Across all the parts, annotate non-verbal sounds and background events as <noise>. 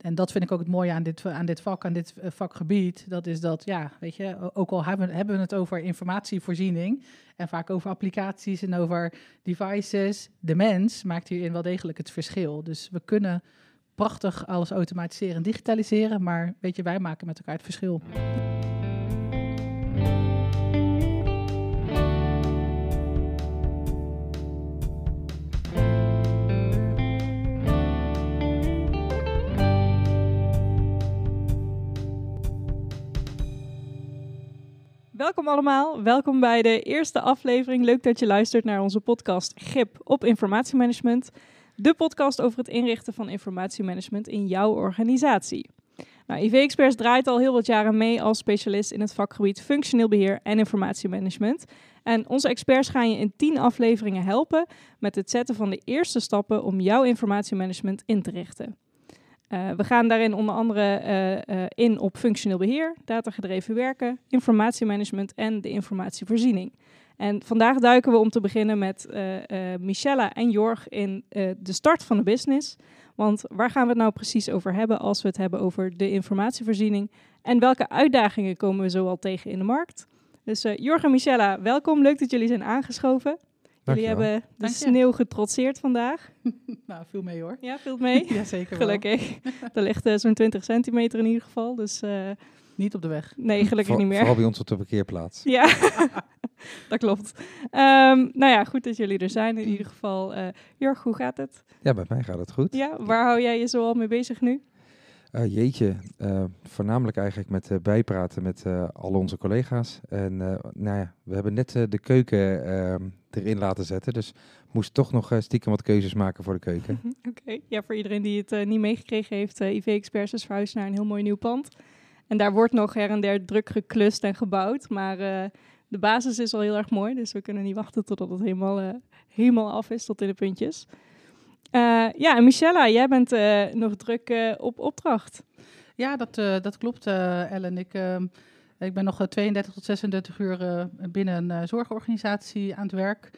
en, dat vind ik ook het mooie aan dit, aan dit vak, aan dit eh, vakgebied. Dat is dat, ja, weet je, ook al hebben, hebben we het over informatievoorziening en vaak over applicaties en over devices, de mens maakt hierin wel degelijk het verschil. Dus we kunnen prachtig alles automatiseren en digitaliseren, maar weet je, wij maken met elkaar het verschil. Welkom allemaal, welkom bij de eerste aflevering. Leuk dat je luistert naar onze podcast GIP op informatiemanagement. De podcast over het inrichten van informatiemanagement in jouw organisatie. Nou, IV Experts draait al heel wat jaren mee als specialist in het vakgebied functioneel beheer en informatiemanagement. En onze experts gaan je in 10 afleveringen helpen met het zetten van de eerste stappen om jouw informatiemanagement in te richten. Uh, we gaan daarin onder andere uh, uh, in op functioneel beheer, datagedreven werken, informatiemanagement en de informatievoorziening. En vandaag duiken we om te beginnen met Michella en Jorg in de start van de business. Want waar gaan we het nou precies over hebben als we het hebben over de informatievoorziening? En welke uitdagingen komen we zoal tegen in de markt? Dus Jorg en Michella, welkom. Leuk dat jullie zijn aangeschoven. Jullie hebben de sneeuw getrotseerd vandaag. <laughs> nou, veel mee hoor. Ja, veel <laughs> mee. Ja, zeker wel. Gelukkig. <laughs> er ligt uh, zo'n 20 centimeter in ieder geval. Dus uh, Niet op de weg. nee, gelukkig niet meer. Vooral bij ons op de parkeerplaats. Ja, dat klopt. Ehm, nou ja, goed dat jullie er zijn in ieder geval. Uh, Jurg, hoe gaat het? Ja, bij mij gaat het goed. Ja, waar hou jij je zo al mee bezig nu? Eh, jeetje, eh, voornamelijk eigenlijk met eh, bijpraten met al onze collega's. En nou ja, we hebben net de keuken ehm, erin laten zetten. Dus moest toch nog stiekem wat keuzes maken voor de keuken. <laughs> Oké, ja, voor iedereen die het niet meegekregen heeft, eh, IV Experts is verhuisd naar een heel mooi nieuw pand. En daar wordt nog her en der druk geklust en gebouwd, maar de basis is al heel erg mooi, dus we kunnen niet wachten totdat het helemaal, helemaal af is, tot in de puntjes. Eh, ja, en Michella, jij bent eh, nog druk eh, op opdracht. Ja, dat, dat klopt, Ellen. Ik, uh, ik ben nog 32 tot 36 uur binnen een zorgorganisatie aan het werk.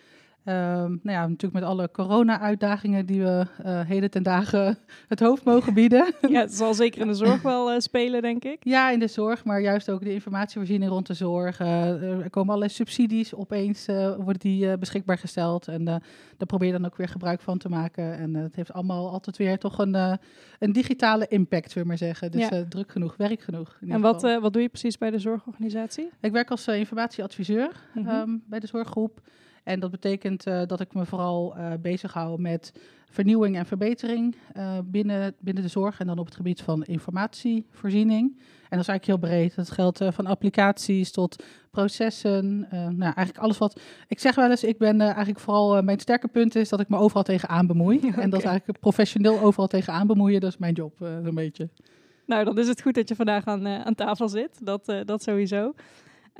Um, nou ja, natuurlijk met alle corona-uitdagingen die we uh, heden ten dagen <laughs> het hoofd mogen bieden. <laughs> Ja, het zal zeker in de zorg wel uh, spelen, denk ik. Ja, in de zorg, maar juist ook de informatievoorziening rond de zorg. Uh, er komen allerlei subsidies opeens, worden die beschikbaar gesteld. En daar probeer je dan ook weer gebruik van te maken. En het heeft allemaal altijd weer toch een, een digitale impact, we maar zeggen. Dus Ja. druk genoeg, werk genoeg. En wat, wat doe je precies bij de zorgorganisatie? Ik werk als informatieadviseur Mhm. um, bij de zorggroep. En dat betekent uh, dat ik me vooral uh, bezig hou met vernieuwing en verbetering uh, binnen, binnen de zorg. En dan op het gebied van informatievoorziening. En dat is eigenlijk heel breed. Dat geldt van applicaties tot processen. Nou, eigenlijk alles wat. Ik zeg wel eens, ik ben eigenlijk vooral. Mijn sterke punt is dat ik me overal tegenaan bemoei. <laughs> En dat eigenlijk professioneel overal tegenaan bemoeien. Dat is mijn job, een beetje. Nou, dan is het goed dat je vandaag aan, aan tafel zit. Dat, dat sowieso.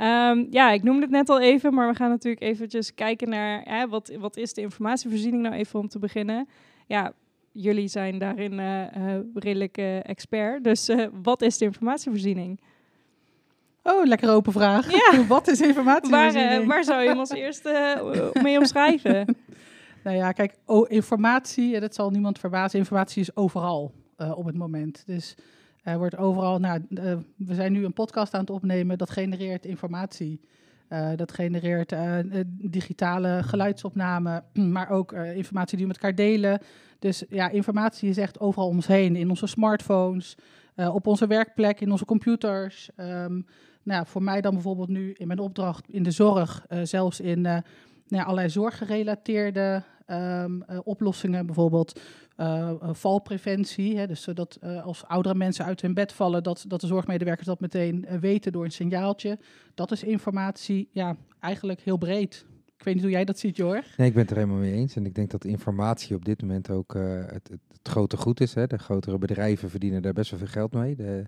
Um, ja, ik noemde het net al even, maar we gaan natuurlijk eventjes kijken naar hè, wat, wat is de informatievoorziening nou even om te beginnen. Ja, jullie zijn daarin uh, uh, redelijk uh, expert. Dus wat is de informatievoorziening? Oh, lekker open vraag. Ja. <laughs> wat is Waar, informatievoorziening? uh, waar zou je hem als eerste mee omschrijven? <laughs> nou ja, kijk, oh, informatie, dat zal niemand verbazen, informatie is overal op het moment. Dus er wordt overal, nou, uh, we zijn nu een podcast aan het opnemen, dat genereert informatie. Uh, dat genereert digitale geluidsopname, <clears throat> maar ook informatie die we met elkaar delen. Dus ja, informatie is echt overal om ons heen, in onze smartphones, op onze werkplek, in onze computers. Um, nou, voor mij dan bijvoorbeeld nu in mijn opdracht in de zorg, zelfs in nou allerlei zorggerelateerde um, oplossingen, bijvoorbeeld uh, valpreventie. Hè, dus zodat als oudere mensen uit hun bed vallen, dat, dat de zorgmedewerkers dat meteen weten door een signaaltje. Dat is informatie, ja, eigenlijk heel breed. Ik weet niet hoe jij dat ziet, Jorg. Nee, ik ben het er helemaal mee eens. En ik denk dat informatie op dit moment ook het, het, het, grote goed is. Hè. De grotere bedrijven verdienen daar best wel veel geld mee. De,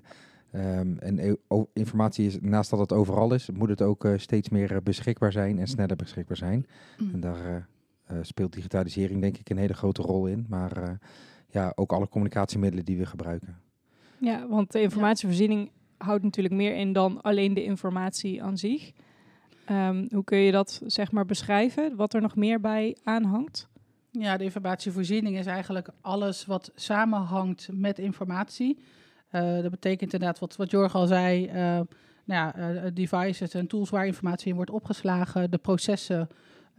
um, en informatie is, naast dat het overal is, moet het ook uh, steeds meer beschikbaar zijn en sneller beschikbaar zijn. Mm. En daar uh, speelt digitalisering denk ik een hele grote rol in. Maar uh, ja, ook alle communicatiemiddelen die we gebruiken. Ja, want de informatievoorziening houdt natuurlijk meer in dan alleen de informatie aan zich. Um, hoe kun je dat zeg maar beschrijven? Wat er nog meer bij aanhangt? Ja, de informatievoorziening is eigenlijk alles wat samenhangt met informatie. Uh, dat betekent inderdaad wat, wat Jorg al zei, uh, nou ja, uh, devices en tools waar informatie in wordt opgeslagen, de processen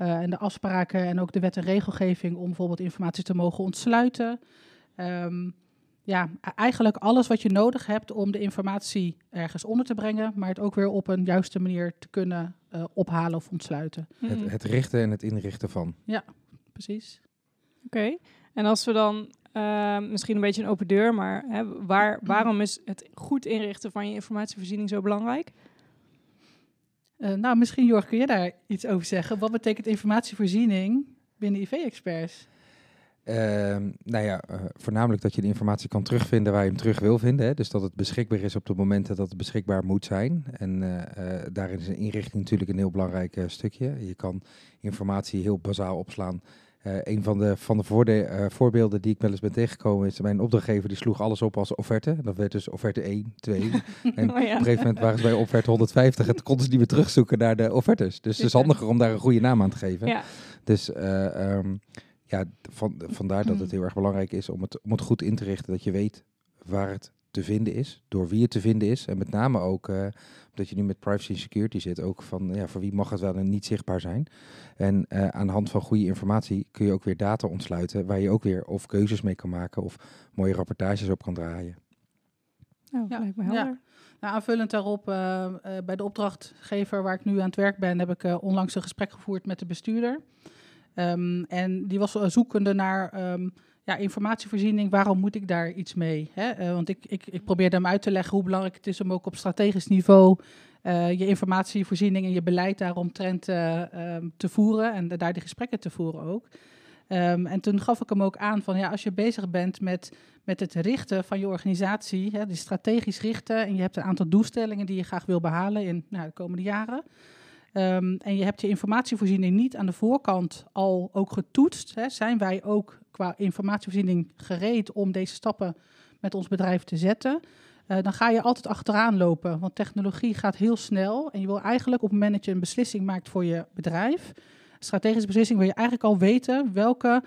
en de afspraken en ook de wet en regelgeving om bijvoorbeeld informatie te mogen ontsluiten. Um, ja, eigenlijk alles wat je nodig hebt om de informatie ergens onder te brengen, maar het ook weer op een juiste manier te kunnen ophalen of ontsluiten. Het, het, richten en het inrichten van. Ja, precies. Oké, en als we dan uh, misschien een beetje een open deur, maar hè, waar, waarom is het goed inrichten van je informatievoorziening zo belangrijk? Uh, nou, misschien Jorg, kun je daar iets over zeggen? Wat betekent informatievoorziening binnen IV-experts? Uh, nou ja, uh, voornamelijk dat je de informatie kan terugvinden waar je hem terug wil vinden. Hè? Dus dat het beschikbaar is op de momenten dat het beschikbaar moet zijn. En uh, daarin is een inrichting natuurlijk een heel belangrijk stukje. Je kan informatie heel bazaal opslaan uh, een van de, van de voorde, uh, voorbeelden die ik wel eens ben tegengekomen is mijn opdrachtgever die sloeg alles op als offerte. Dat werd dus offerte 1, 2. <laughs> en oh ja. op een gegeven moment waren ze bij offerte 150 en konden ze niet meer terugzoeken naar de offertes. Dus het is handiger om daar een goede naam aan te geven. Ja. Dus uh, um, ja, van, vandaar dat het heel erg belangrijk is om het, om het goed in te richten. Dat je weet waar het te vinden is, door wie het te vinden is. En met name ook, uh, omdat je nu met privacy en security zit, ook van ja, voor wie mag het wel en niet zichtbaar zijn. En uh, aan de hand van goede informatie kun je ook weer data ontsluiten, waar je ook weer of keuzes mee kan maken of mooie rapportages op kan draaien. Oh, ja, lijkt me helder. Ja. Nou, aanvullend daarop, uh, bij de opdrachtgever waar ik nu aan het werk ben, heb ik onlangs een gesprek gevoerd met de bestuurder. Um, en die was zoekende naar um, ja, informatievoorziening, waarom moet ik daar iets mee? Hè? Uh, want ik, ik, ik probeer hem uit te leggen hoe belangrijk het is om ook op strategisch niveau uh, je informatievoorziening en je beleid daaromtrent uh, te voeren en daar die gesprekken te voeren ook. Um, en toen gaf ik hem ook aan van ja, als je bezig bent met, met het richten van je organisatie, hè, dus strategisch richten en je hebt een aantal doelstellingen die je graag wil behalen in nou, de komende jaren. Um, en je hebt je informatievoorziening niet aan de voorkant al ook getoetst. Hè, zijn wij ook qua informatievoorziening gereed om deze stappen met ons bedrijf te zetten? Uh, dan ga je altijd achteraan lopen, want technologie gaat heel snel. En je wil eigenlijk op het moment dat je een beslissing maakt voor je bedrijf, strategische beslissing, wil je eigenlijk al weten welke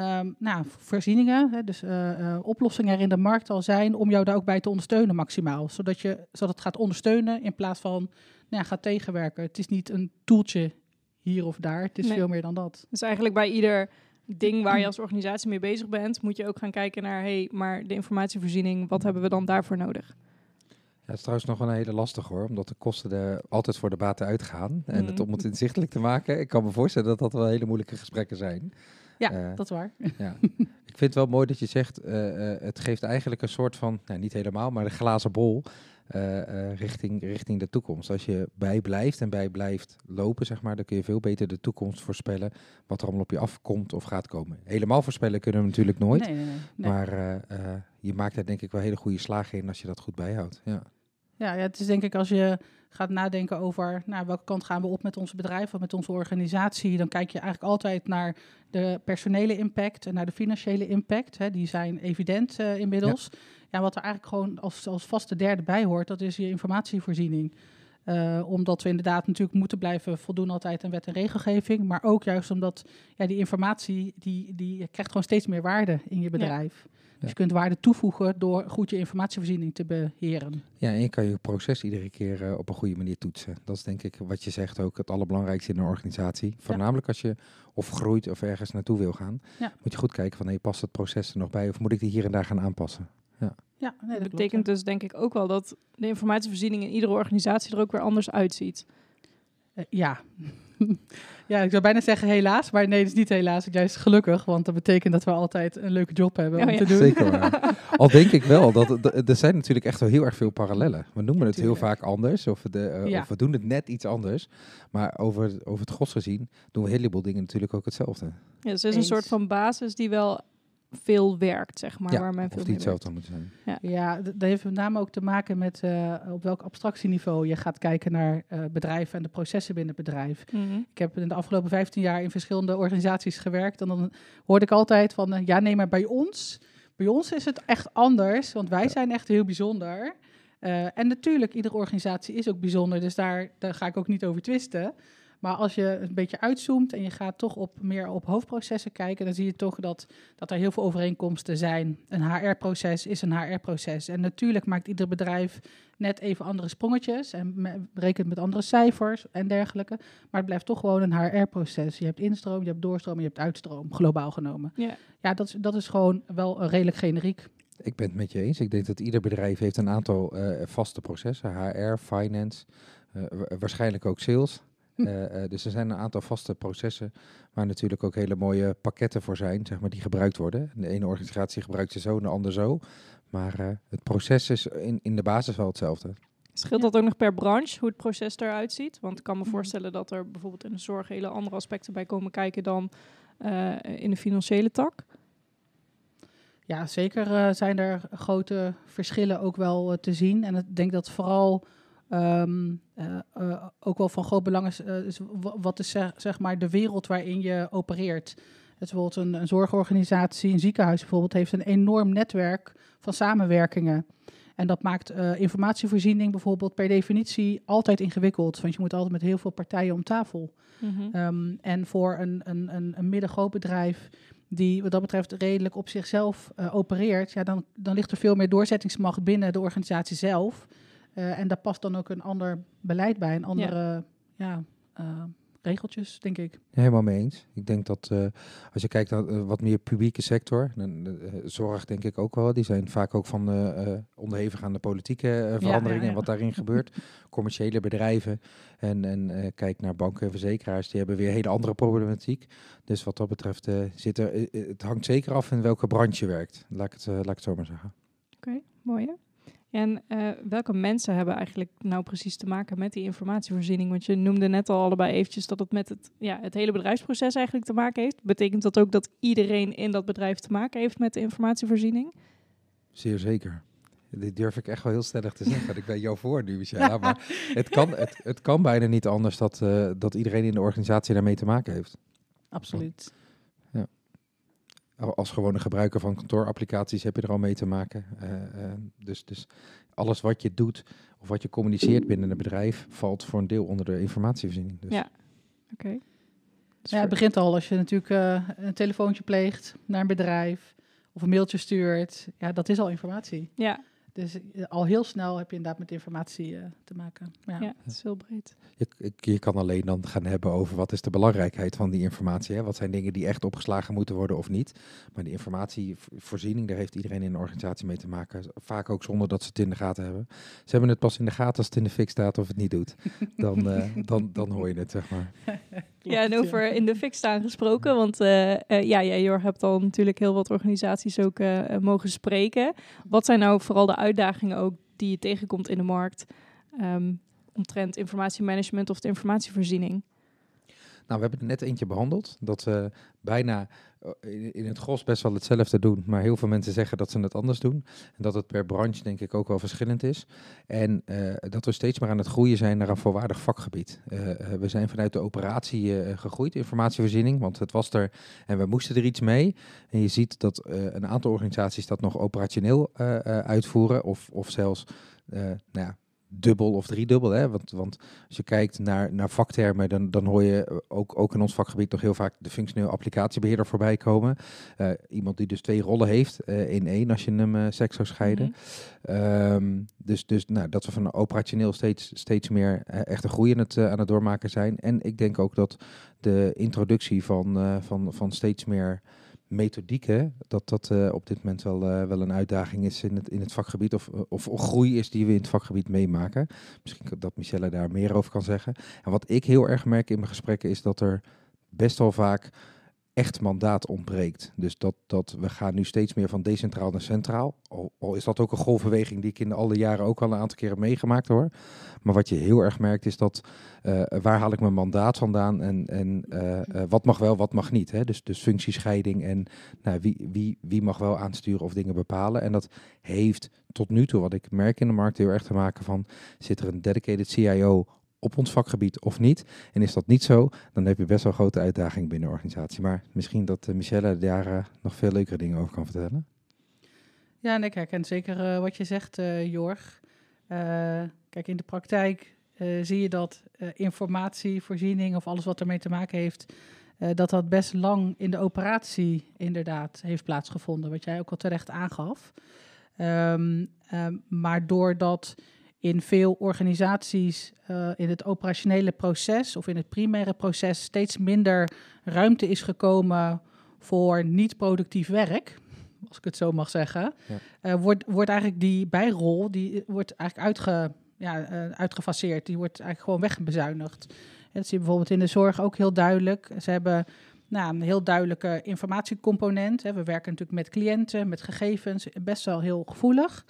um, nou, voorzieningen, hè, dus uh, uh, oplossingen er in de markt al zijn om jou daar ook bij te ondersteunen maximaal. Zodat, je, zodat het gaat ondersteunen in plaats van nou, ja, gaat tegenwerken. Het is niet een toeltje hier of daar, het is nee. veel meer dan dat. Dus eigenlijk bij ieder ding waar je <clears throat> als organisatie mee bezig bent, moet je ook gaan kijken naar, hé, hey, maar de informatievoorziening, wat hebben we dan daarvoor nodig? Ja, het is trouwens nog een hele lastig hoor, omdat de kosten er altijd voor de baten uitgaan. En mm. het om het inzichtelijk te maken, ik kan me voorstellen dat dat wel hele moeilijke gesprekken zijn. Ja, uh, dat is waar. Ja. ik vind het wel mooi dat je zegt, uh, uh, het geeft eigenlijk een soort van, nou, niet helemaal, maar de glazen bol richting, richting de toekomst. Als je bij blijft en bij blijft lopen, zeg maar, dan kun je veel beter de toekomst voorspellen, wat er allemaal op je afkomt of gaat komen. Helemaal voorspellen kunnen we natuurlijk nooit, nee, nee, nee, maar je maakt er denk ik wel hele goede slagen in als je dat goed bijhoudt. Ja. Ja, ja, het is denk ik als je gaat nadenken over nou, welke kant gaan we op met ons bedrijf of met onze organisatie, dan kijk je eigenlijk altijd naar de personele impact en naar de financiële impact. Hè, die zijn evident uh, inmiddels. Ja. ja. wat er eigenlijk gewoon als, als vaste derde bij hoort, dat is je informatievoorziening. Uh, omdat we inderdaad natuurlijk moeten blijven voldoen altijd aan wet en regelgeving. Maar ook juist omdat ja, die informatie, die, die krijgt gewoon steeds meer waarde in je bedrijf. Ja. Dus je kunt waarde toevoegen door goed je informatievoorziening te beheren. Ja, en je kan je proces iedere keer uh, op een goede manier toetsen. Dat is denk ik wat je zegt ook het allerbelangrijkste in een organisatie. Voornamelijk ja. als je of groeit of ergens naartoe wil gaan. Ja. Moet je goed kijken van, hey, past het proces er nog bij of moet ik die hier en daar gaan aanpassen? Ja. Ja, nee, dat, dat betekent klopt, dus denk ik ook wel dat de informatievoorziening in iedere organisatie er ook weer anders uitziet. Uh, ja. <laughs> ja, ik zou bijna zeggen helaas, maar nee, het is niet helaas. Juist gelukkig, want dat betekent dat we altijd een leuke job hebben oh, om ja. te doen. Zeker waar. <laughs> Al denk ik wel, dat er zijn natuurlijk echt wel heel erg veel parallellen. We noemen het heel vaak anders, of, de, uh, ja. of, we doen het net iets anders. Maar over, over het gros gezien doen we een heleboel dingen natuurlijk ook hetzelfde. Ja, dus er is een soort van basis die wel veel werkt, zeg maar. Ja, waar men of veel die hetzelfde moet zijn. Ja, ja dat heeft met name ook te maken met uh, op welk abstractieniveau je gaat kijken naar uh, bedrijven en de processen binnen het bedrijf. Mm -hmm. Ik heb in de afgelopen 15 jaar in verschillende organisaties gewerkt en dan hoorde ik altijd van, uh, ja nee, maar bij ons, bij ons is het echt anders, want wij ja. zijn echt heel bijzonder. en natuurlijk, iedere organisatie is ook bijzonder, dus daar, daar ga ik ook niet over twisten. Maar als je een beetje uitzoomt en je gaat toch op, meer op hoofdprocessen kijken, dan zie je toch dat, dat er heel veel overeenkomsten zijn. Een HR-proces is een HR-proces. En natuurlijk maakt ieder bedrijf net even andere sprongetjes en rekent met andere cijfers en dergelijke. Maar het blijft toch gewoon een HR-proces. Je hebt instroom, je hebt doorstroom, je hebt uitstroom, globaal genomen. Ja, Ja, dat is, dat is gewoon wel redelijk generiek. Ik ben het met je eens. Ik denk dat ieder bedrijf heeft een aantal eh, vaste processen. HR, finance, eh, wa- waarschijnlijk ook sales. Eh, eh, dus er zijn een aantal vaste processen waar natuurlijk ook hele mooie pakketten voor zijn, zeg maar, die gebruikt worden. De ene organisatie gebruikt ze zo, de ander zo. Maar eh, het proces is in, in de basis wel hetzelfde. Scheelt dat ook nog per branche, hoe het proces eruit ziet? Want ik kan me Mhm. voorstellen dat er bijvoorbeeld in de zorg hele andere aspecten bij komen kijken dan eh, in de financiële tak. Ja, zeker eh, zijn er grote verschillen ook wel te zien. En ik denk dat vooral ehm, eh, eh, ook wel van groot belang is, eh, is wa- wat is zeg, zeg maar de wereld waarin je opereert. Dus bijvoorbeeld een, een zorgorganisatie, een ziekenhuis bijvoorbeeld, heeft een enorm netwerk van samenwerkingen. En dat maakt informatievoorziening bijvoorbeeld per definitie altijd ingewikkeld. Want je moet altijd met heel veel partijen om tafel. Mhm. Ehm, en voor een, een, een, een middengroot bedrijf die wat dat betreft redelijk op zichzelf opereert, ja, dan, dan ligt er veel meer doorzettingsmacht binnen de organisatie zelf. Eh, en daar past dan ook een ander beleid bij, een andere ja. eh, regeltjes, denk ik. Helemaal mee eens. Ik denk dat eh, als je kijkt naar wat meer publieke sector, dan, zorg denk ik ook wel, die zijn vaak ook van eh, eh, onderhevig aan de politieke veranderingen ja, ja. en wat daarin gebeurt. <laughs> Commerciële bedrijven en, en eh, kijk naar banken en verzekeraars, die hebben weer hele andere problematiek. Dus wat dat betreft eh, zit er, het hangt zeker af in welke branche je werkt. Laat ik het, eh, laat ik het zo maar zeggen. Oké, mooi hè? En eh, welke mensen hebben eigenlijk nou precies te maken met die informatievoorziening? Want je noemde net al allebei eventjes dat het met het, ja, het hele bedrijfsproces eigenlijk te maken heeft. Betekent dat ook dat iedereen in dat bedrijf te maken heeft met de informatievoorziening? Zeer zeker. Dit durf ik echt wel heel stellig te <laughs> zeggen. ik ben jou voor nu, Michela. <laughs> Maar het kan, het, het kan bijna niet anders dat, eh, dat iedereen in de organisatie daarmee te maken heeft. Absoluut. Al- Als gewone gebruiker van kantoorapplicaties heb je er al mee te maken. Eh, eh, dus, dus alles wat je doet of wat je communiceert binnen een bedrijf valt voor een deel onder de informatievoorziening. Dus Ja. Oké. Dus Ja, het begint al als je natuurlijk eh, een telefoontje pleegt naar een bedrijf of een mailtje stuurt. Ja, dat is al informatie. ja, Dus eh, al heel snel heb je inderdaad met informatie eh, te maken. Ja. ja, het is heel breed. je, je kan alleen dan gaan hebben over wat is de belangrijkheid van die informatie. Hè? Wat zijn dingen die echt opgeslagen moeten worden of niet. Maar die informatievoorziening, daar heeft iedereen in een organisatie mee te maken. Vaak ook zonder dat ze het in de gaten hebben. Ze hebben het pas in de gaten als het in de fik staat of het niet doet. <laughs> Dan, eh, dan, dan hoor je het, zeg maar. <laughs> Ja, en over in de fik staan gesproken, want eh, eh, ja, jij Jorg hebt al natuurlijk heel wat organisaties ook mogen spreken. Wat zijn nou vooral de uitdagingen ook die je tegenkomt in de markt ehm, omtrent informatiemanagement of de informatievoorziening? Nou, we hebben er net eentje behandeld. Dat we bijna eh, in, het gros best wel hetzelfde doen. Maar heel veel mensen zeggen dat ze het anders doen. En dat het per branche denk ik ook wel verschillend is. En eh, dat we steeds meer aan het groeien zijn naar een volwaardig vakgebied. Eh, we zijn vanuit de operatie gegroeid, informatievoorziening. Want het was er en we moesten er iets mee. En je ziet dat een aantal organisaties dat nog operationeel uitvoeren. Of, of zelfs, nou ja, dubbel of driedubbel. Hè? Want, want als je kijkt naar, naar vaktermen, dan, dan hoor je ook, ook in ons vakgebied nog heel vaak de functioneel applicatiebeheerder voorbij komen. Eh, iemand die dus twee rollen heeft eh, in één als je hem eh seks zou scheiden. Mhm. Ehm, dus dus nou, dat we van operationeel steeds, steeds meer echt een groei aan het, aan het doormaken zijn. En ik denk ook dat de introductie van, van, van steeds meer methodieken, dat dat eh, op dit moment wel, eh, wel een uitdaging is in het, in het vakgebied. Of, of, of groei is die we in het vakgebied meemaken. Misschien dat Michelle daar meer over kan zeggen. En wat ik heel erg merk in mijn gesprekken is dat er best wel vaak echt mandaat ontbreekt. Dus dat, dat we gaan nu steeds meer van decentraal naar centraal. Al, is dat ook een golfbeweging die ik in al die jaren ook al een aantal keren meegemaakt hoor. Maar wat je heel erg merkt is dat eh, waar haal ik mijn mandaat vandaan en, en eh, eh, wat mag wel, wat mag niet. Hè? Dus, dus functiescheiding en nou, wie, wie, wie mag wel aansturen of dingen bepalen. En dat heeft tot nu toe, wat ik merk in de markt, heel erg te maken van zit er een dedicated CIO op ons vakgebied of niet. En is dat niet zo, dan heb je best wel grote uitdaging binnen de organisatie. Maar misschien dat uh, Michelle daar uh, nog veel leukere dingen over kan vertellen. Ja, en ik herken zeker uh, wat je zegt, Jorg. Kijk, in de praktijk eh, zie je dat informatievoorziening of alles wat ermee te maken heeft, dat dat best lang in de operatie inderdaad heeft plaatsgevonden, wat jij ook al terecht aangaf. Um, um, maar doordat in veel organisaties in het operationele proces of in het primaire proces steeds minder ruimte is gekomen voor niet-productief werk, als ik het zo mag zeggen, ja. wordt, wordt eigenlijk die bijrol die wordt eigenlijk uitge ja, uh, uitgefaseerd. Die wordt eigenlijk gewoon wegbezuinigd. En dat zie je bijvoorbeeld in de zorg ook heel duidelijk. Ze hebben nou, een heel duidelijke informatiecomponent. Hè. We werken natuurlijk met cliënten, met gegevens, best wel heel gevoelig.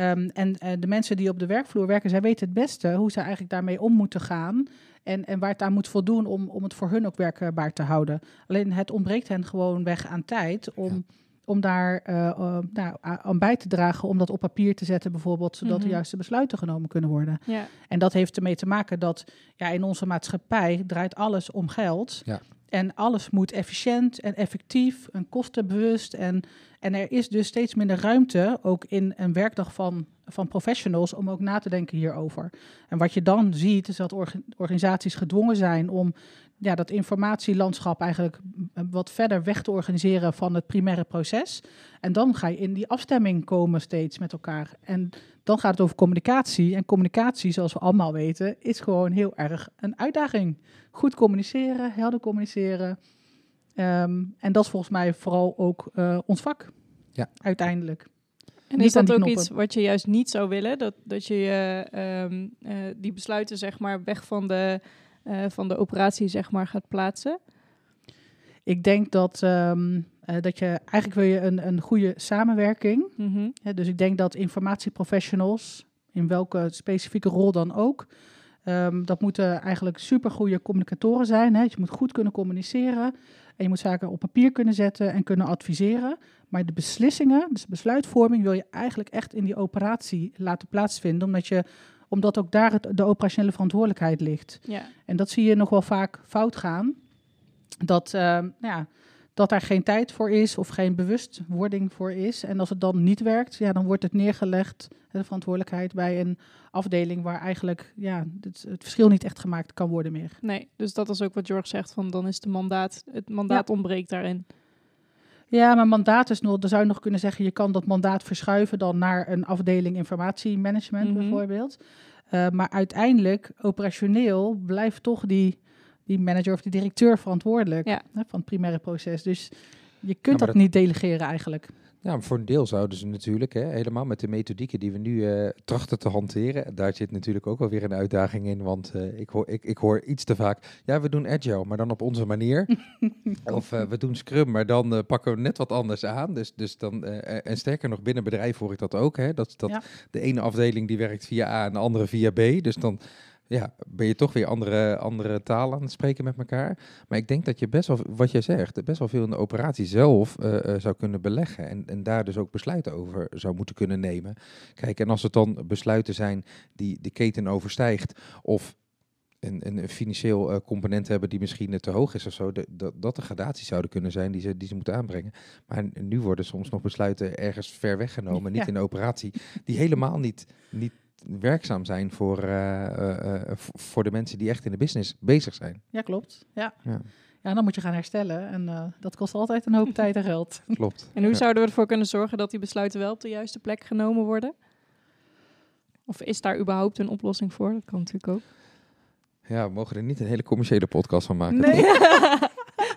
Um, en uh, de mensen die op de werkvloer werken, zij weten het beste hoe ze eigenlijk daarmee om moeten gaan. En, en waar het aan moet voldoen om, om het voor hun ook werkbaar te houden. Alleen het ontbreekt hen gewoon weg aan tijd om... Ja om daar uh, nou, aan bij te dragen, om dat op papier te zetten bijvoorbeeld, zodat mm -hmm. de juiste besluiten genomen kunnen worden. Ja. En dat heeft ermee te maken dat ja, in onze maatschappij draait alles om geld. Ja. En alles moet efficiënt en effectief en kostenbewust. En, en er is dus steeds minder ruimte, ook in een werkdag van, van professionals, om ook na te denken hierover. En wat je dan ziet, is dat organisaties gedwongen zijn om ja, dat informatielandschap eigenlijk wat verder weg te organiseren van het primaire proces. En dan ga je in die afstemming komen steeds met elkaar. En dan gaat het over communicatie. En communicatie, zoals we allemaal weten, is gewoon heel erg een uitdaging. Goed communiceren, helder communiceren. Um, en dat is volgens mij vooral ook uh, ons vak. Ja. Uiteindelijk. En niet is dat ook knoppen. iets wat je juist niet zou willen? Dat, dat je uh, um, uh, die besluiten zeg maar weg van de uh, van de operatie zeg maar gaat plaatsen? Ik denk dat, um, uh, dat je eigenlijk wil je een, een goede samenwerking. Mm -hmm. ja, dus ik denk dat informatieprofessionals, in welke specifieke rol dan ook, um, dat moeten eigenlijk supergoeie communicatoren zijn. Hè. Je moet goed kunnen communiceren en je moet zaken op papier kunnen zetten en kunnen adviseren. Maar de beslissingen, dus besluitvorming, wil je eigenlijk echt in die operatie laten plaatsvinden, omdat je omdat ook daar het, de operationele verantwoordelijkheid ligt. Ja. En dat zie je nog wel vaak fout gaan. Dat, uh, ja, dat daar geen tijd voor is of geen bewustwording voor is. En als het dan niet werkt, ja, dan wordt het neergelegd, de verantwoordelijkheid, bij een afdeling waar eigenlijk ja, het, het, verschil niet echt gemaakt kan worden meer. Nee, dus dat is ook wat George zegt, van dan is de mandaat, het mandaat ja. ontbreekt daarin. Ja, maar mandaat is nog, dan zou je nog kunnen zeggen, je kan dat mandaat verschuiven dan naar een afdeling informatiemanagement Mhm. bijvoorbeeld. Uh, maar uiteindelijk, operationeel, blijft toch die, die manager of die directeur verantwoordelijk Ja. hè, van het primaire proces. Dus je kunt dat, dat- niet delegeren eigenlijk. Ja, voor een deel zouden ze natuurlijk, hè, helemaal met de methodieken die we nu eh, trachten te hanteren. Daar zit natuurlijk ook wel weer een uitdaging in, want eh, ik, hoor, ik, ik hoor iets te vaak, ja, we doen agile, maar dan op onze manier. <laughs> of eh, we doen scrum, maar dan pakken we net wat anders aan. Dus, dus dan, en sterker nog, binnen bedrijf hoor ik dat ook, hè, dat, dat Ja. de ene afdeling die werkt via A en de andere via B. Dus dan ja, ben je toch weer andere, andere talen aan het spreken met elkaar. Maar ik denk dat je best wel, wat jij zegt, best wel veel in de operatie zelf eh, eh, zou kunnen beleggen. En, en daar dus ook besluiten over zou moeten kunnen nemen. Kijk, en als het dan besluiten zijn die de keten overstijgt. of een, een financieel eh, component hebben die misschien te hoog is of zo. de- dat, dat er gradaties zouden kunnen zijn die ze, die ze moeten aanbrengen. Maar nu worden soms nog besluiten ergens ver weggenomen, niet Ja. in de operatie. Die helemaal niet, niet werkzaam zijn voor, eh, eh, eh, voor de mensen die echt in de business bezig zijn. Ja, klopt. Ja. Ja. Ja, dan moet je gaan herstellen. En eh, dat kost altijd een hoop tijd en geld. <laughs> Klopt. En hoe Ja. zouden we ervoor kunnen zorgen dat die besluiten wel op de juiste plek genomen worden? Of is daar überhaupt een oplossing voor? Dat kan natuurlijk ook. Ja, we mogen er niet een hele commerciële podcast van maken. Nee. <laughs>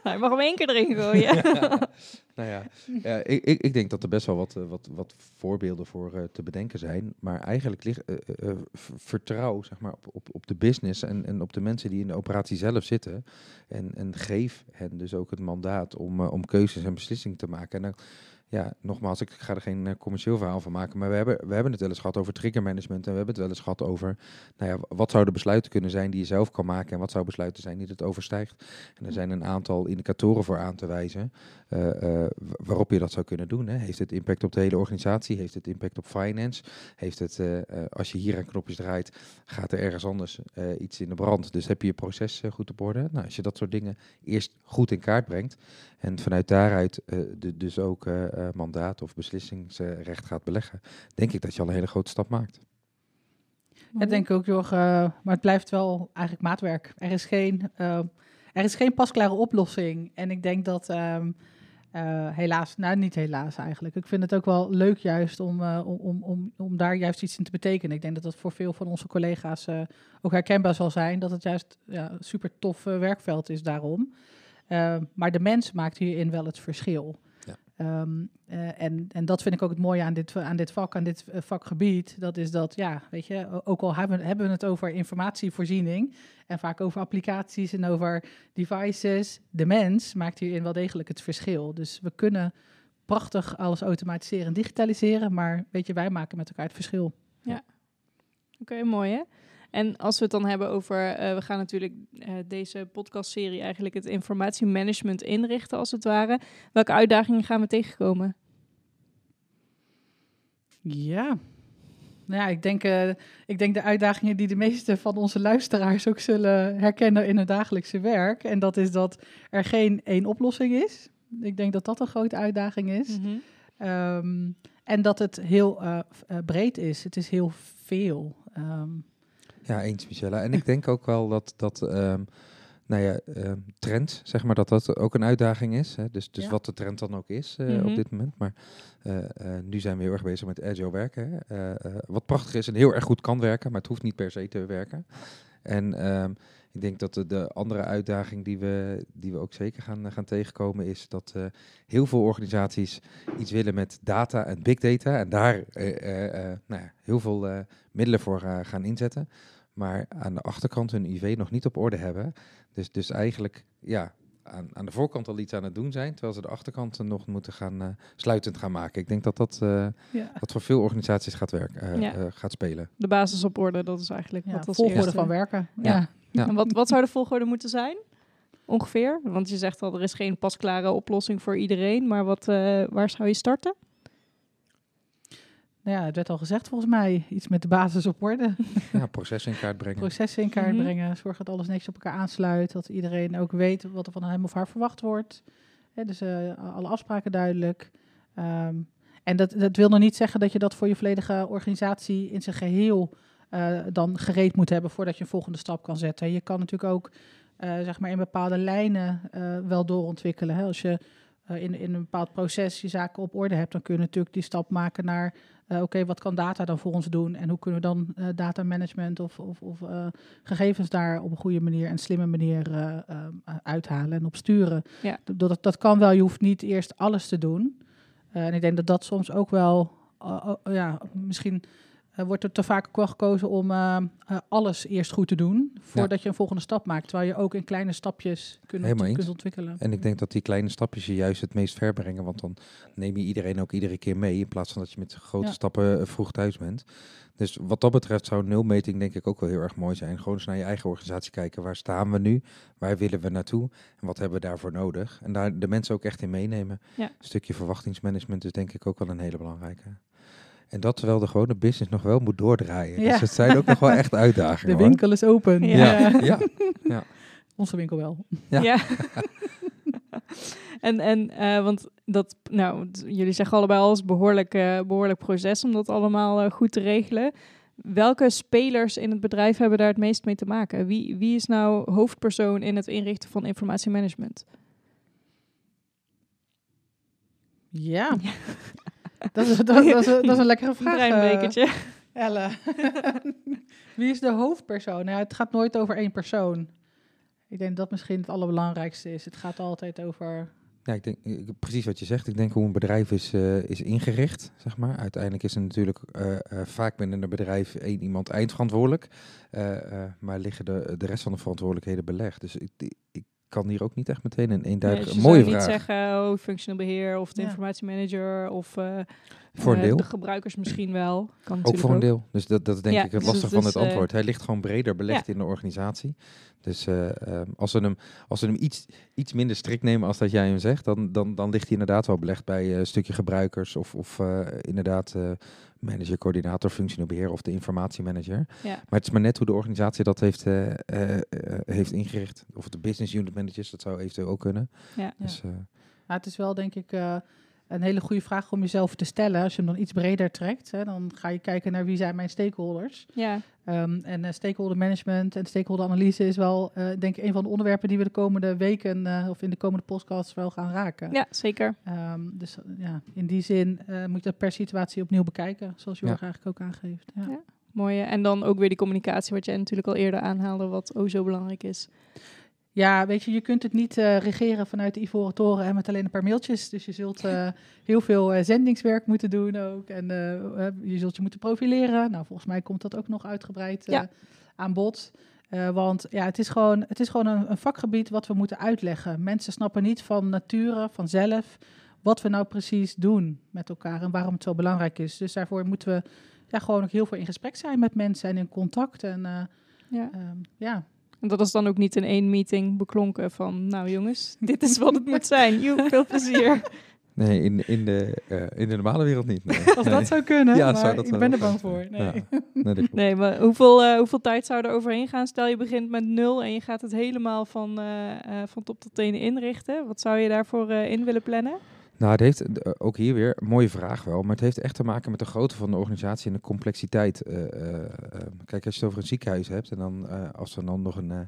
<laughs> je mag hem één keer erin gooien. <laughs> nou ja, ja ik, ik, ik denk dat er best wel wat, eh, wat, wat voorbeelden voor eh, te bedenken zijn. Maar eigenlijk ligt eh, vertrouw zeg maar, op, op, op de business en, en op de mensen die in de operatie zelf zitten. En, en geef hen dus ook het mandaat om, om keuzes en beslissingen te maken. En dan, ja, nogmaals, ik ga er geen eh, commercieel verhaal van maken. Maar we hebben, we hebben het wel eens gehad over triggermanagement. En we hebben het wel eens gehad over nou ja, wat zouden besluiten kunnen zijn die je zelf kan maken. En wat zouden besluiten zijn die het overstijgt. En er zijn een aantal indicatoren voor aan te wijzen eh, eh, wa- waarop je dat zou kunnen doen. Hè. Heeft het impact op de hele organisatie? Heeft het impact op finance? Heeft het, als je hier aan knopjes draait, gaat er ergens anders iets in de brand? Dus heb je je proces goed op orde? Nou, als je dat soort dingen eerst goed in kaart brengt en vanuit daaruit de, dus ook eh, mandaat of beslissingsrecht gaat beleggen, denk ik dat je al een hele grote stap maakt. Ik denk ook, joh, eh, maar het blijft wel eigenlijk maatwerk. Er is geen, eh, er is geen pasklare oplossing. En ik denk dat, ehm, eh, helaas, nou niet helaas eigenlijk. Ik vind het ook wel leuk juist om, om, om, om, daar juist iets in te betekenen. Ik denk dat dat voor veel van onze collega's ook herkenbaar zal zijn. Dat het juist ja, super tof werkveld is daarom. Eh, maar de mens maakt hierin wel het verschil. Ja. Ehm, eh, en, en dat vind ik ook het mooie aan dit, aan dit vak, aan dit eh, vakgebied. Dat is dat, ja, weet je, ook al hebben, hebben we het over informatievoorziening en vaak over applicaties en over devices, de mens maakt hierin wel degelijk het verschil. Dus we kunnen prachtig alles automatiseren en digitaliseren, maar weet je, wij maken met elkaar het verschil. Oké, mooi hè? En als we het dan hebben over, eh, we gaan natuurlijk eh, deze podcastserie eigenlijk het informatiemanagement inrichten als het ware. Welke uitdagingen gaan we tegenkomen? Ja. Nou ja, ik denk, eh, ik denk de uitdagingen die de meeste van onze luisteraars ook zullen herkennen in het dagelijkse werk. En dat is dat er geen één oplossing is. Ik denk dat dat een grote uitdaging is. Mhm. Ehm, en dat het heel breed is. Het is heel veel. Ehm, Ja, eens Michelle. En ik <laughs> denk ook wel dat, dat ehm, nou ja, ehm, trends, zeg maar, dat dat ook een uitdaging is. Hè? Dus, dus Ja. wat de trend dan ook is eh, Mhm. op dit moment. Maar eh, eh, nu zijn we heel erg bezig met agile werken. Hè? Wat prachtig is en heel erg goed kan werken, maar het hoeft niet per se te werken. En ehm, ik denk dat de, de andere uitdaging die we, die we ook zeker gaan, gaan tegenkomen is dat heel veel organisaties iets willen met data en big data. En daar nou ja, heel veel middelen voor gaan inzetten. Maar aan de achterkant hun IV nog niet op orde hebben. Dus, dus eigenlijk ja, aan, aan de voorkant al iets aan het doen zijn. Terwijl ze de achterkant nog moeten gaan eh, sluitend gaan maken. Ik denk dat dat, eh, ja. dat voor veel organisaties gaat, werken, eh, Ja. eh, gaat spelen. De basis op orde, dat is eigenlijk Ja, wat als volgorde eerste- van werken. Ja. Ja. Ja. En wat, wat zou de volgorde moeten zijn? Ongeveer? Want je zegt al, er is geen pasklare oplossing voor iedereen. Maar wat, eh, waar zou je starten? Nou ja, het werd al gezegd volgens mij. Iets met de basis op orde. <laughs> Ja, processen in kaart brengen. processen in kaart Mhm. brengen. Zorgen dat alles netjes op elkaar aansluit. Dat iedereen ook weet wat er van hem of haar verwacht wordt. Hè, dus eh, alle afspraken duidelijk. Ehm, en dat, dat wil nog niet zeggen dat je dat voor je volledige organisatie in zijn geheel eh, dan gereed moet hebben voordat je een volgende stap kan zetten. Je kan natuurlijk ook eh, zeg maar in bepaalde lijnen eh, wel doorontwikkelen. Hè. Als je in, in een bepaald proces je zaken op orde hebt, dan kun je natuurlijk die stap maken naar eh, oké, wat kan data dan voor ons doen? En hoe kunnen we dan eh data management of, of, of eh, gegevens daar op een goede manier en slimme manier uithalen en op sturen? Ja. Dat, dat, kan wel, je hoeft niet eerst alles te doen. En ik denk dat dat soms ook wel, ja, misschien eh, wordt er te vaak ook wel gekozen om eh, eh, alles eerst goed te doen, voordat je een volgende stap maakt. Terwijl je ook in kleine stapjes kunt, ontwikkelen. En ik denk dat die kleine stapjes je juist het meest ver brengen. Want dan neem je iedereen ook iedere keer mee. In plaats van dat je met grote Ja. stappen vroeg thuis bent. Dus wat dat betreft zou nulmeting denk ik ook wel heel erg mooi zijn. Gewoon eens naar je eigen organisatie kijken. Waar staan we nu? Waar willen we naartoe? En wat hebben we daarvoor nodig? En daar de mensen ook echt in meenemen. Ja. Een stukje verwachtingsmanagement is denk ik ook wel een hele belangrijke. En dat terwijl de gewone business nog wel moet doordraaien. Ja. Dus het zijn ook nog wel <laughs> echt De uitdagingen. hoor. winkel is open. Ja. Ja, ja. <laughs> Onze winkel wel. Ja. Ja. <laughs> en, en eh, want dat, nou, jullie zeggen allebei al, is behoorlijk, eh, behoorlijk proces om dat allemaal eh, goed te regelen. Welke spelers in het bedrijf hebben daar het meest mee te maken? Wie, wie is nou hoofdpersoon in het inrichten van informatiemanagement? Ja. Dat is, dat, dat is, dat is een <laughs> lekkere Een vraag. breinbrekertje. eh, Elle. <laughs> Wie is de hoofdpersoon? Nou, het gaat nooit over één persoon. Ik denk dat dat misschien het allerbelangrijkste is. Het gaat altijd over... Ja, ik denk ik- precies wat je zegt. Ik denk hoe een bedrijf is, eh, is ingericht, zeg maar. Uiteindelijk is er natuurlijk eh, eh, vaak binnen een bedrijf één iemand eindverantwoordelijk. eh, eh, maar liggen de, de rest van de verantwoordelijkheden belegd. Dus ik, ik kan hier ook niet echt meteen een Nee, eenduidige... dus je mooie zou niet vraag. zeggen, oh, functioneel beheer of de Ja. informatiemanager of eh, Voor een eh, deel. de gebruikers misschien wel. Kan Ook natuurlijk voor een deel. Dus dat, dat is denk Ja, ik het dus lastige van het eh, antwoord. Hij ligt gewoon breder belegd in de organisatie. Dus eh, ehm, als we hem, als we hem iets, iets minder strikt nemen als dat jij hem zegt, dan, dan, dan ligt hij inderdaad wel belegd bij eh, een stukje gebruikers of, of eh, inderdaad eh, manager, coördinator, functioneel beheer of de informatiemanager. Ja. Maar het is maar net hoe de organisatie dat heeft, eh, eh, eh, heeft ingericht. Of de business unit managers, dat zou eventueel ook kunnen. Ja. Dus, Maar het is wel, denk ik... een hele goede vraag om jezelf te stellen. Als je hem dan iets breder trekt, hè, dan ga je kijken naar wie zijn mijn stakeholders. Ja, Ehm, en eh, stakeholder management en stakeholder analyse is wel, eh, denk ik, een van de onderwerpen die we de komende weken eh, of in de komende podcasts wel gaan raken. ja zeker. Ehm, dus ja, in die zin eh, moet je dat per situatie opnieuw bekijken, zoals Jorg eigenlijk ook aangeeft. Ja. Ja. Mooie. En dan ook weer die communicatie, wat jij natuurlijk al eerder aanhaalde, wat ook zo belangrijk is. Ja, weet je, je kunt het niet eh, regeren vanuit de Ivoren Toren en met alleen een paar mailtjes. Dus je zult eh, <laughs> heel veel eh, zendingswerk moeten doen ook. En je zult je moeten profileren. Nou, volgens mij komt dat ook nog uitgebreid Ja. aan bod. Want ja, het is gewoon, het is gewoon een, een vakgebied wat we moeten uitleggen. Mensen snappen niet van nature, vanzelf, wat we nou precies doen met elkaar en waarom het zo belangrijk is. Dus daarvoor moeten we ja, gewoon ook heel veel in gesprek zijn met mensen en in contact. En Ja. ehm, ja, En dat is dan ook niet in één meeting beklonken van, nou jongens, dit is wat het moet zijn. Joep, <laughs> veel plezier. Nee, in, in, de, eh, in de normale wereld niet. Nee. Als Nee. dat zou kunnen, Ja, maar zou dat ik ben er bang voor. Nee. Ja. <laughs> Nee, maar hoeveel, eh, hoeveel tijd zou er overheen gaan? Stel je begint met nul en je gaat het helemaal van, eh, eh, van top tot tenen inrichten. Wat zou je daarvoor eh, in willen plannen? Nou, het heeft eh, ook hier weer een mooie vraag wel, maar het heeft echt te maken met de grootte van de organisatie en de complexiteit. Eh, eh, eh, kijk, als je het over een ziekenhuis hebt en dan als we dan nog een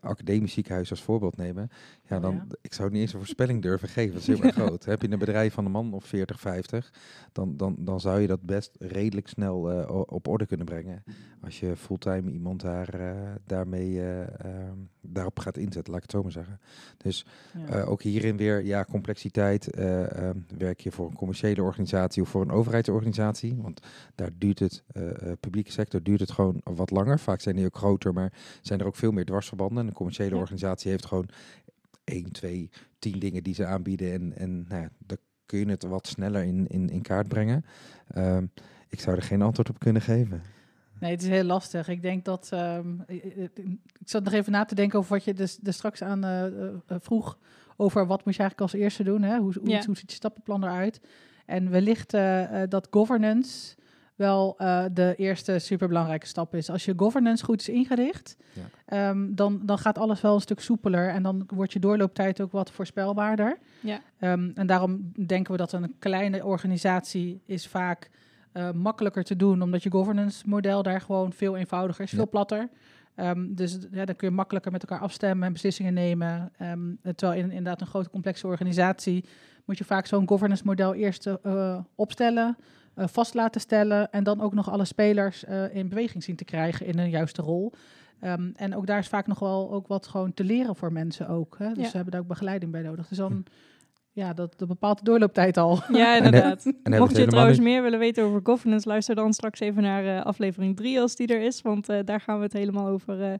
academisch ziekenhuis als voorbeeld nemen, ja, Oh, dan ja. ik zou het niet eens een voorspelling <laughs> durven geven. Dat is heel erg <laughs> groot. Heb je een bedrijf van een man of 40, 50, dan, dan, dan zou je dat best redelijk snel op orde kunnen brengen. Als je fulltime iemand daar, daarmee eh, ehm, daarop gaat inzetten, laat ik het zo maar zeggen. Dus Ja. ook hierin weer, ja, complexiteit. ehm, werk je voor een commerciële organisatie of voor een overheidsorganisatie? Want daar duurt het, eh, eh, publieke sector duurt het gewoon wat langer. Vaak zijn die ook groter, maar zijn er ook veel meer dwarsverbanden. En een commerciële Ja. organisatie heeft gewoon één, twee, tien dingen die ze aanbieden. En, en nou ja, daar kun je het wat sneller in, in, in kaart brengen. Ehm, ik zou er geen antwoord op kunnen geven. Nee, het is heel lastig. Ik denk dat. ehm, ik, zat nog even na te denken over wat je dus, dus straks aan eh, eh, eh, vroeg. Over wat moet je eigenlijk als eerste doen? Hè? Hoe, hoe, Ja. hoe ziet je stappenplan eruit? En wellicht dat governance wel eh, de eerste superbelangrijke stap is. Als je governance goed is ingericht, Ja. ehm, dan, dan gaat alles wel een stuk soepeler. En dan wordt je doorlooptijd ook wat voorspelbaarder. Ja. Ehm, en daarom denken we dat een kleine organisatie is vaak eh, makkelijker te doen, omdat je governance model daar gewoon veel eenvoudiger is, Ja. veel platter. Ehm, dus ja, dan kun je makkelijker met elkaar afstemmen en beslissingen nemen. Ehm, terwijl in inderdaad een grote complexe organisatie moet je vaak zo'n governance model eerst eh, opstellen, eh, vast laten stellen en dan ook nog alle spelers eh, in beweging zien te krijgen in een juiste rol. Ehm, en ook daar is vaak nog wel ook wat gewoon te leren voor mensen ook. Hè? Dus Ja. ze hebben daar ook begeleiding bij nodig. Dus dan, ja, dat, dat bepaalt de doorlooptijd al. Ja, <laughs> inderdaad. Mocht je trouwens niet- meer willen weten over governance, luister dan straks even naar eh, aflevering 3 als die er is. Want eh, daar gaan we het helemaal over eh,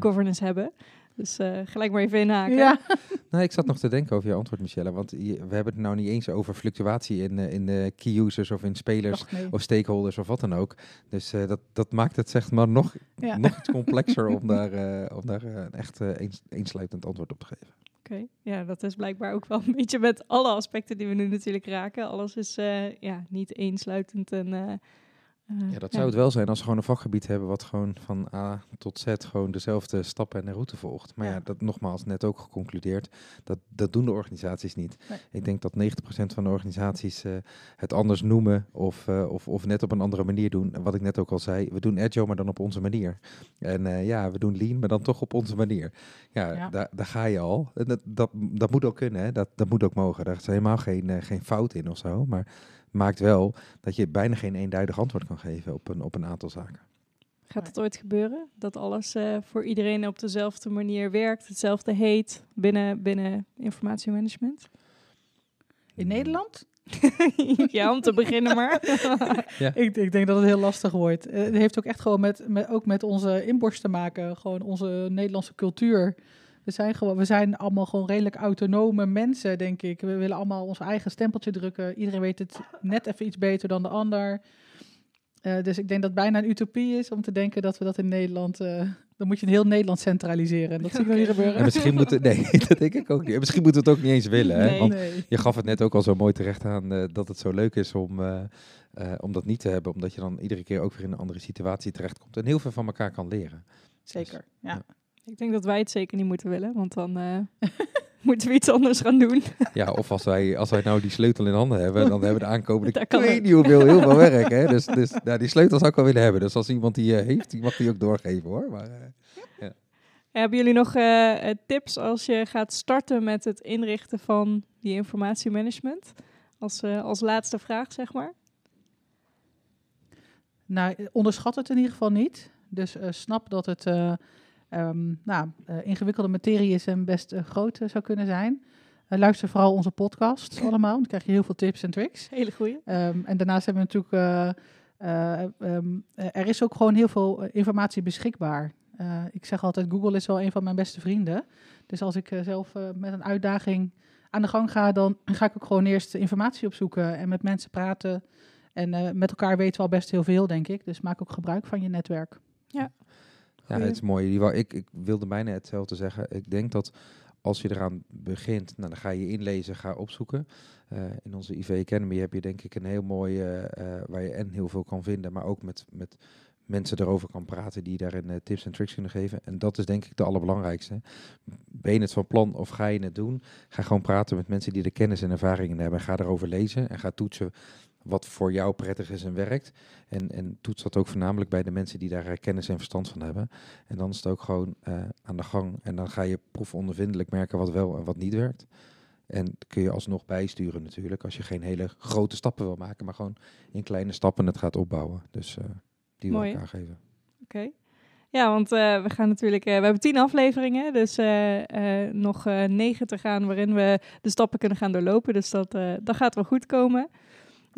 governance hebben. Dus eh, gelijk maar even inhaken. Ja. <laughs> Nou, ik zat nog te denken over je antwoord, Michelle. Want je- we hebben het nou niet eens over fluctuatie in, eh, in de key users of in spelers Ach, nee. of stakeholders of wat dan ook. Dus eh, dat, dat maakt het zeg maar nog, Ja. nog iets complexer om <laughs> daar, eh, om daar een echt eh, eens, eensluitend antwoord op te geven. Oké, ja, dat is blijkbaar ook wel een <laughs> beetje met alle aspecten die we nu natuurlijk raken. Alles is eh, ja, niet eensluitend en... eh, eh, Ja, dat zou het wel zijn als we gewoon een vakgebied hebben wat gewoon van A tot Z gewoon dezelfde stappen en route volgt. Maar ja, Ja. dat nogmaals net ook geconcludeerd, dat, dat doen de organisaties niet. Nee. Ik denk dat 90% van de organisaties eh, het anders noemen of, eh, of, of net op een andere manier doen. En wat ik net ook al zei, we doen agile maar dan op onze manier. En ja, we doen lean maar dan toch op onze manier. Ja, Ja. Daar, daar ga je al. En dat, dat, dat moet ook kunnen, hè? Dat, dat moet ook mogen. Daar is helemaal geen, geen fout in of zo. Maar maakt wel dat je bijna geen eenduidig antwoord kan geven op een, op een aantal zaken. Gaat het ooit gebeuren? Dat alles eh, voor iedereen op dezelfde manier werkt, hetzelfde heet binnen, binnen informatiemanagement? In Nederland? <laughs> ja, om te beginnen maar. <laughs> Ik, ik denk dat het heel lastig wordt. Eh, het heeft ook echt gewoon met, met, ook met onze inborst te maken. Gewoon onze Nederlandse cultuur. We zijn, gewoon, we zijn allemaal gewoon redelijk autonome mensen, denk ik. We willen allemaal ons eigen stempeltje drukken. Iedereen weet het net even iets beter dan de ander. Eh, dus ik denk dat het bijna een utopie is om te denken dat we dat in Nederland... eh, dan moet je heel Nederland centraliseren. En dat zie ik nog niet En gebeuren. misschien moeten, nee, <laughs> dat denk ik ook niet. En misschien moeten we het ook niet eens willen. Hè? Nee. Want Nee. je gaf het net ook al zo mooi terecht aan eh, dat het zo leuk is om, om dat niet te hebben. Omdat je dan iedere keer ook weer in een andere situatie terechtkomt. En heel veel van elkaar kan leren. Zeker, ja. Ik denk dat wij het zeker niet moeten willen, want dan, eh, <laughs> Moeten we iets anders gaan doen? Ja, of als wij, als wij nou die sleutel in handen hebben, dan hebben we de aankomende Daar ik kan weet niet hoeveel, heel veel werk. Hè? <laughs> Dus, dus nou, die sleutel zou ik wel willen hebben. Dus als iemand die eh, heeft, die mag die ook doorgeven hoor. Maar, eh, Hebben jullie nog tips als je gaat starten met het inrichten van die informatiemanagement? Als, eh, als laatste vraag, zeg maar. Nou, onderschat het in ieder geval niet. Dus eh, snap dat het ehm, nou, eh, ingewikkelde materie is en best eh, groot eh, zou kunnen zijn. Luister vooral onze podcast <laughs> allemaal. Dan krijg je heel veel tips en tricks. Hele goeie. Ehm, en daarnaast hebben we natuurlijk... eh, eh, ehm, eh, er is ook gewoon heel veel informatie beschikbaar. Ik zeg altijd, Google is wel een van mijn beste vrienden. Dus als ik zelf met een uitdaging aan de gang ga... dan ga ik ook gewoon eerst informatie opzoeken en met mensen praten... En met elkaar weten we al best heel veel, denk ik. Dus maak ook gebruik van je netwerk. Ja, Goeie. het is mooi. Ik, ik wilde bijna hetzelfde zeggen. Ik denk dat als je eraan begint, nou, dan ga je inlezen, ga opzoeken. Eh, in onze IV Academy heb je denk ik een heel mooi, eh, eh, waar je en heel veel kan vinden, maar ook met, met mensen erover kan praten die daarin eh, tips en tricks kunnen geven. En dat is denk ik de allerbelangrijkste. Ben je het van plan of ga je het doen? Ga gewoon praten met mensen die er kennis en ervaringen hebben. Ga erover lezen en ga toetsen wat voor jou prettig is en werkt. En, en toets dat ook voornamelijk bij de mensen die daar eh, kennis en verstand van hebben. En dan is het ook gewoon eh, aan de gang. En dan ga je proefondervindelijk merken wat wel en wat niet werkt. En kun je alsnog bijsturen natuurlijk, als je geen hele grote stappen wil maken, maar gewoon in kleine stappen het gaat opbouwen. Dus eh, die wil Mooi. ik aangeven. Oké. Ja, want we gaan natuurlijk, we hebben tien afleveringen, dus nog negen te gaan waarin we de stappen kunnen gaan doorlopen. Dus dat, dat gaat wel goed komen.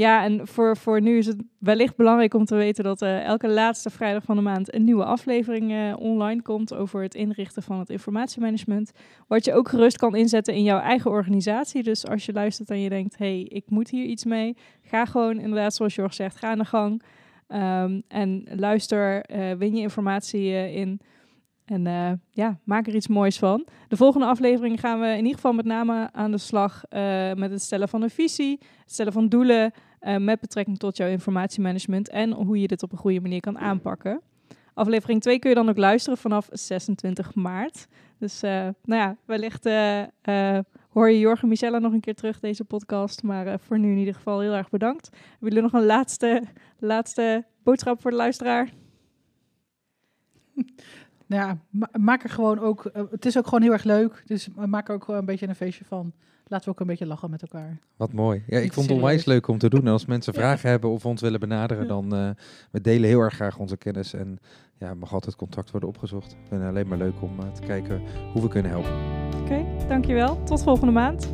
Ja, en voor, voor nu is het wellicht belangrijk om te weten dat eh, elke laatste vrijdag van de maand een nieuwe aflevering eh, online komt over het inrichten van het informatiemanagement. Wat je ook gerust kan inzetten in jouw eigen organisatie. Dus als je luistert en je denkt, hey, ik moet hier iets mee, ga gewoon inderdaad, zoals Jorg zegt, ga aan de gang. Ehm, en luister, eh, win je informatie in. En ja, maak er iets moois van. De volgende aflevering gaan we in ieder geval met name aan de slag met het stellen van een visie, het stellen van doelen eh, met betrekking tot jouw informatiemanagement en hoe je dit op een goede manier kan aanpakken. Aflevering 2 kun je dan ook luisteren vanaf 26 maart. Dus eh, nou ja, wellicht eh, hoor je Jorgen en Michelle nog een keer terug deze podcast. Maar voor nu in ieder geval heel erg bedankt. Hebben jullie nog een laatste, laatste boodschap voor de luisteraar? <laughs> Nou ja, ma- maak er gewoon ook... het is ook gewoon heel erg leuk. Dus maak er ook een beetje een feestje van. Laten we ook een beetje lachen met elkaar. Wat mooi. Ja, ik Niet vond het onwijs leuk om te doen. En als mensen vragen hebben of ons willen benaderen, dan uh, we delen heel erg graag onze kennis. En ja, mag altijd contact worden opgezocht. Ik vind het alleen maar leuk om uh, te kijken hoe we kunnen helpen. Oké, okay, dankjewel. Tot volgende maand.